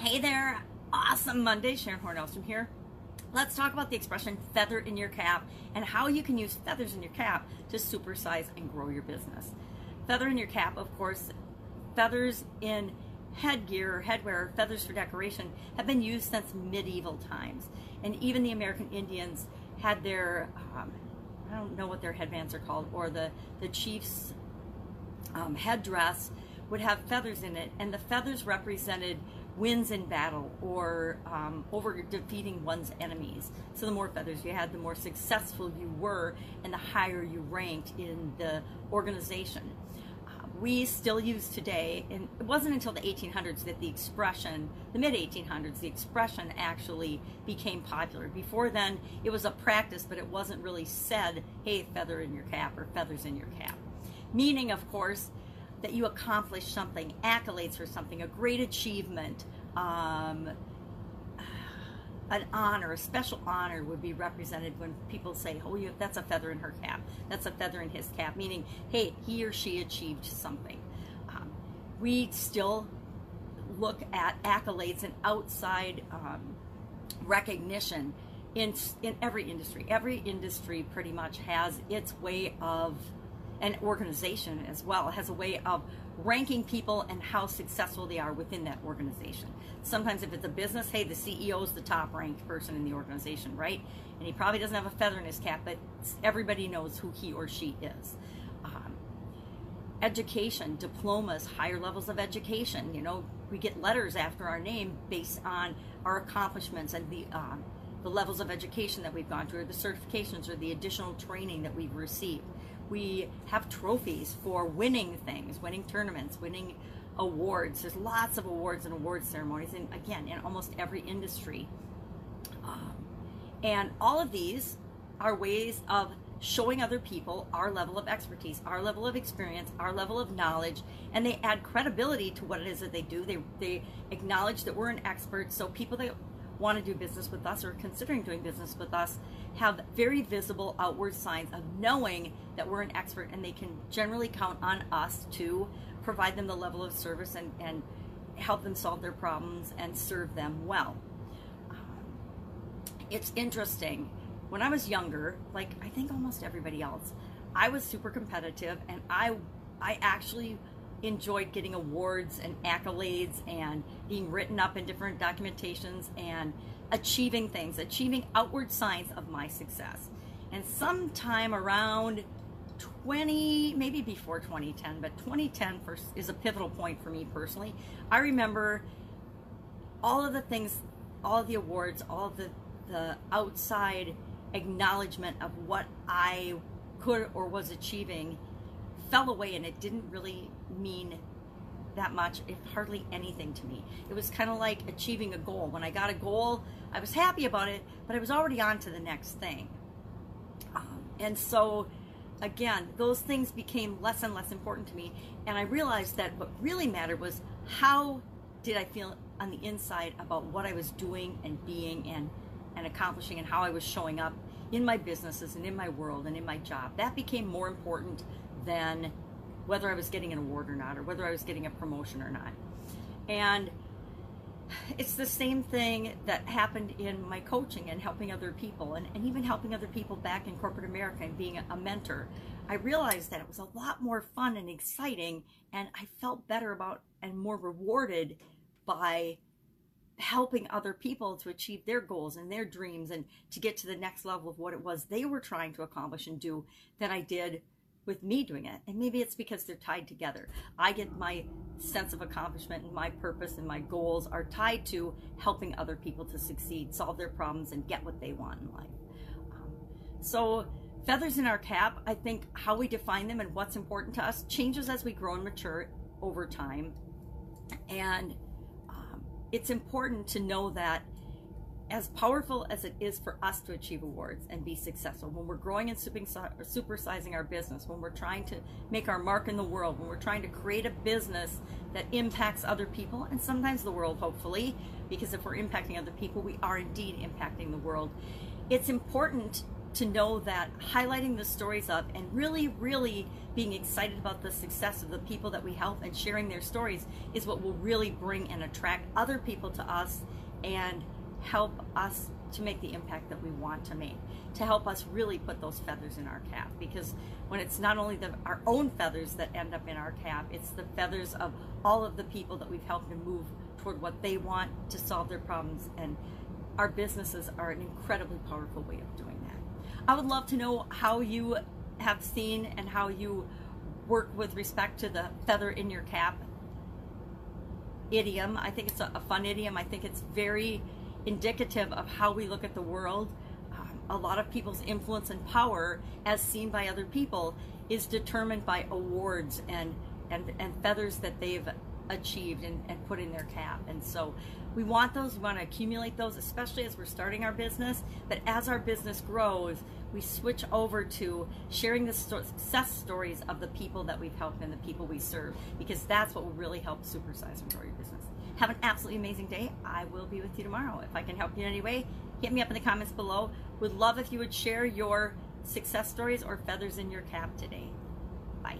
Hey there, awesome Monday. Sharon Hornelstrom here. Let's talk about the expression feather in your cap and how you can use feathers in your cap to supersize and grow your business. Feather in your cap, of course, feathers in headgear or headwear, feathers for decoration, have been used since medieval times. And even the American Indians had their, um, I don't know what their headbands are called, or the, the chief's um, headdress would have feathers in it, and the feathers represented wins in battle or um, over defeating one's enemies. So the more feathers you had, the more successful you were, and the higher you ranked in the organization. Uh, we still use today, and it wasn't until the 1800s that the expression, the mid 1800s, the expression actually became popular. Before then, it was a practice, but it wasn't really said, hey, feather in your cap or feathers in your cap. Meaning, of course, that you accomplished something, accolades for something, a great achievement, um, an honor, a special honor would be represented when people say, "Oh, you, that's a feather in her cap. That's a feather in his cap," meaning, "Hey, he or she achieved something." Um, we still look at accolades and outside um, recognition in in every industry. Every industry pretty much has its way of an organization as well has a way of ranking people and how successful they are within that organization. Sometimes if it's a business, hey, the CEO is the top ranked person in the organization, right? And he probably doesn't have a feather in his cap, but everybody knows who he or she is. Um, education, diplomas, higher levels of education. You know, we get letters after our name based on our accomplishments and the um, the levels of education that we've gone through, or the certifications, or the additional training that we've received. We have trophies for winning things, winning tournaments, winning awards. There's lots of awards and award ceremonies, and again, in almost every industry. Um, and all of these are ways of showing other people our level of expertise, our level of experience, our level of knowledge, and they add credibility to what it is that they do. They, they acknowledge that we're an expert, so people that want to do business with us or considering doing business with us have very visible outward signs of knowing that we're an expert and they can generally count on us to provide them the level of service and, and help them solve their problems and serve them well. Um, it's interesting. When I was younger, like I think almost everybody else, I was super competitive and I I actually enjoyed getting awards and accolades and being written up in different documentations and achieving things, achieving outward signs of my success. And sometime around 20, maybe before 2010, but 2010 first is a pivotal point for me personally. I remember all of the things, all of the awards, all of the, the outside acknowledgement of what I could or was achieving fell away and it didn't really mean that much, if hardly anything to me. It was kind of like achieving a goal. When I got a goal, I was happy about it, but I was already on to the next thing. Um, and so, again, those things became less and less important to me. And I realized that what really mattered was how did I feel on the inside about what I was doing and being and, and accomplishing and how I was showing up in my businesses and in my world and in my job. That became more important than whether I was getting an award or not, or whether I was getting a promotion or not. And it's the same thing that happened in my coaching and helping other people, and, and even helping other people back in corporate America and being a, a mentor. I realized that it was a lot more fun and exciting, and I felt better about and more rewarded by helping other people to achieve their goals and their dreams and to get to the next level of what it was they were trying to accomplish and do than I did with me doing it. And maybe it's because they're tied together. I get my sense of accomplishment and my purpose and my goals are tied to helping other people to succeed, solve their problems, and get what they want in life. Um, so, feathers in our cap, I think how we define them and what's important to us changes as we grow and mature over time. And um, it's important to know that as powerful as it is for us to achieve awards and be successful, when we're growing and supersizing our business, when we're trying to make our mark in the world, when we're trying to create a business that impacts other people and sometimes the world, hopefully, because if we're impacting other people, we are indeed impacting the world. It's important to know that highlighting the stories of and really, really being excited about the success of the people that we help and sharing their stories is what will really bring and attract other people to us and help us to make the impact that we want to make to help us really put those feathers in our cap. Because when it's not only the, our own feathers that end up in our cap it's the feathers of all of the people that we've helped to move toward what they want to solve their problems. And our businesses are an incredibly powerful way of doing that. I would love to know how you have seen and how you work with respect to the feather in your cap idiom. I think it's a, a fun idiom. I think it's very indicative of how we look at the world. Um, a lot of people's influence and power, as seen by other people, is determined by awards and and, and feathers that they've achieved and, and put in their cap. And so we want those, we want to accumulate those, especially as we're starting our business. But as our business grows, we switch over to sharing the success stories of the people that we've helped and the people we serve, because that's what will really help supersize and grow your business. Have an absolutely amazing day. I will be with you tomorrow. If I can help you in any way, hit me up in the comments below. Would love if you would share your success stories or feathers in your cap today. Bye.